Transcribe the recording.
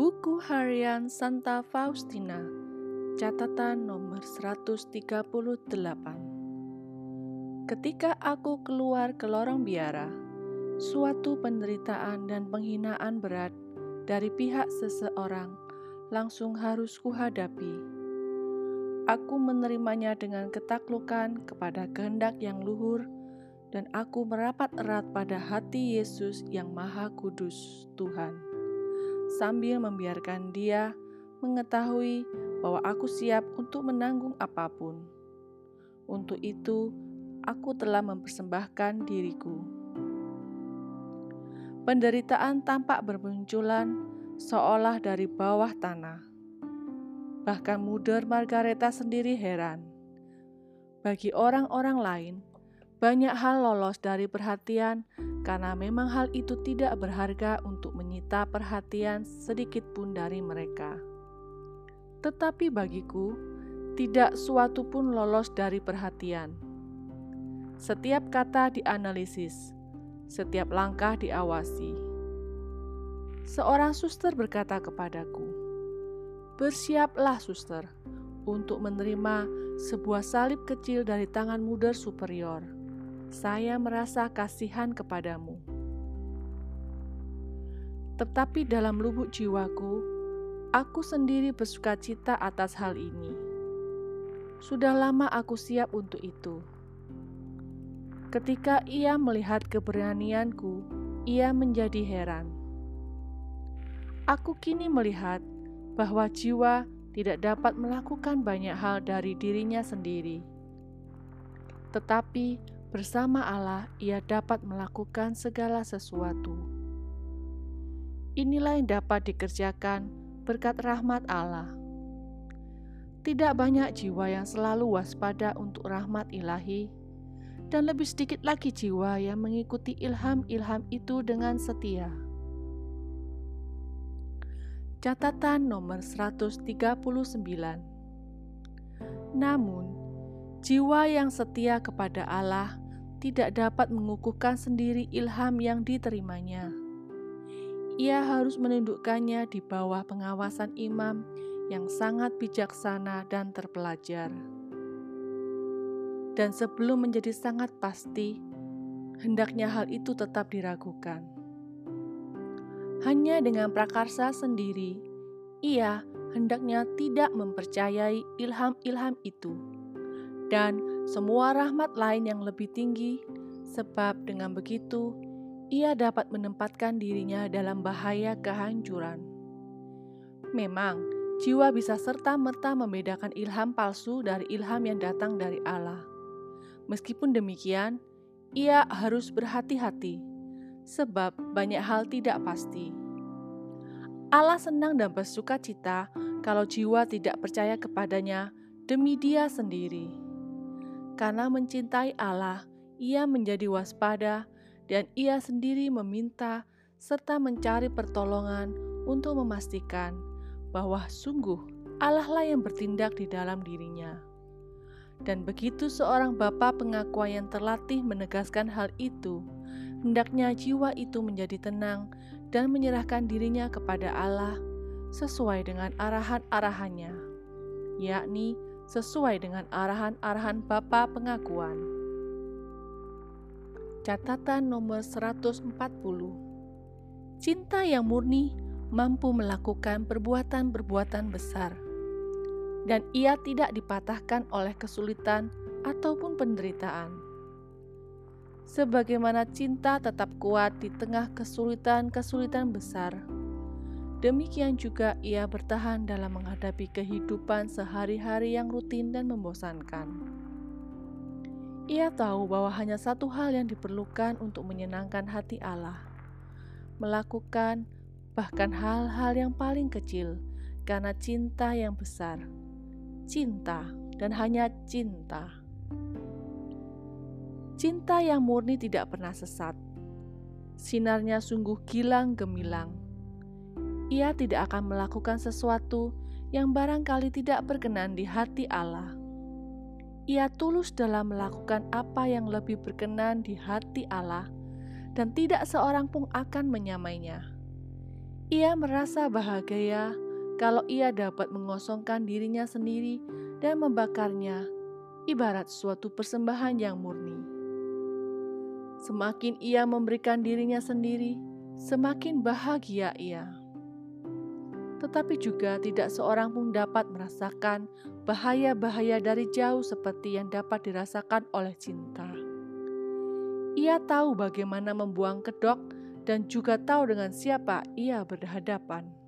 Buku Harian Santa Faustina Catatan nomor 138 Ketika aku keluar ke lorong biara, suatu penderitaan dan penghinaan berat dari pihak seseorang langsung harus kuhadapi. Aku menerimanya dengan ketaklukan kepada kehendak yang luhur dan aku merapat erat pada hati Yesus yang Maha Kudus, Tuhan sambil membiarkan dia mengetahui bahwa aku siap untuk menanggung apa pun. Untuk itu, aku telah mempersembahkan diriku. Penderitaan tampak bermunculan seolah dari bawah tanah. Bahkan Muder Margareta sendiri heran. Bagi orang-orang lain, banyak hal lolos dari perhatian karena memang hal itu tidak berharga untuk menyita perhatian sedikit pun dari mereka. Tetapi bagiku, tidak suatu pun lolos dari perhatian. Setiap kata dianalisis, setiap langkah diawasi. Seorang suster berkata kepadaku, "Bersiaplah, suster, untuk menerima sebuah salib kecil dari tangan muda superior." Saya merasa kasihan kepadamu. Tetapi dalam lubuk jiwaku, aku sendiri bersuka cita atas hal ini. Sudah lama aku siap untuk itu. Ketika ia melihat keberanianku, ia menjadi heran. Aku kini melihat bahwa jiwa tidak dapat melakukan banyak hal dari dirinya sendiri, tetapi Bersama Allah, ia dapat melakukan segala sesuatu. Inilah yang dapat dikerjakan berkat rahmat Allah. Tidak banyak jiwa yang selalu waspada untuk rahmat ilahi, dan lebih sedikit lagi jiwa yang mengikuti ilham-ilham itu dengan setia. Catatan nomor 139 Namun, jiwa yang setia kepada Allah tidak dapat mengukuhkan sendiri ilham yang diterimanya. Ia harus menundukkannya di bawah pengawasan imam yang sangat bijaksana dan terpelajar. Dan sebelum menjadi sangat pasti, hendaknya hal itu tetap diragukan. Hanya dengan prakarsa sendiri, ia hendaknya tidak mempercayai ilham-ilham itu. Dan semua rahmat lain yang lebih tinggi, sebab dengan begitu ia dapat menempatkan dirinya dalam bahaya kehancuran. Memang, jiwa bisa serta-merta membedakan ilham palsu dari ilham yang datang dari Allah. Meskipun demikian, ia harus berhati-hati, sebab banyak hal tidak pasti. Allah senang dan bersuka cita kalau jiwa tidak percaya kepadanya demi Dia sendiri. Karena mencintai Allah, ia menjadi waspada dan ia sendiri meminta serta mencari pertolongan untuk memastikan bahwa sungguh Allah lah yang bertindak di dalam dirinya. Dan begitu seorang bapa pengakuan yang terlatih menegaskan hal itu, hendaknya jiwa itu menjadi tenang dan menyerahkan dirinya kepada Allah sesuai dengan arahan-arahannya, yakni sesuai dengan arahan-arahan Bapa pengakuan. Catatan nomor 140. Cinta yang murni mampu melakukan perbuatan-perbuatan besar dan ia tidak dipatahkan oleh kesulitan ataupun penderitaan. Sebagaimana cinta tetap kuat di tengah kesulitan-kesulitan besar, Demikian juga ia bertahan dalam menghadapi kehidupan sehari-hari yang rutin dan membosankan. Ia tahu bahwa hanya satu hal yang diperlukan untuk menyenangkan hati Allah: melakukan bahkan hal-hal yang paling kecil karena cinta yang besar. Cinta dan hanya cinta. Cinta yang murni tidak pernah sesat. Sinarnya sungguh gilang gemilang ia tidak akan melakukan sesuatu yang barangkali tidak berkenan di hati Allah. Ia tulus dalam melakukan apa yang lebih berkenan di hati Allah, dan tidak seorang pun akan menyamainya. Ia merasa bahagia kalau ia dapat mengosongkan dirinya sendiri dan membakarnya, ibarat suatu persembahan yang murni. Semakin ia memberikan dirinya sendiri, semakin bahagia ia. Tetapi juga tidak seorang pun dapat merasakan bahaya-bahaya dari jauh seperti yang dapat dirasakan oleh cinta. Ia tahu bagaimana membuang kedok dan juga tahu dengan siapa ia berhadapan.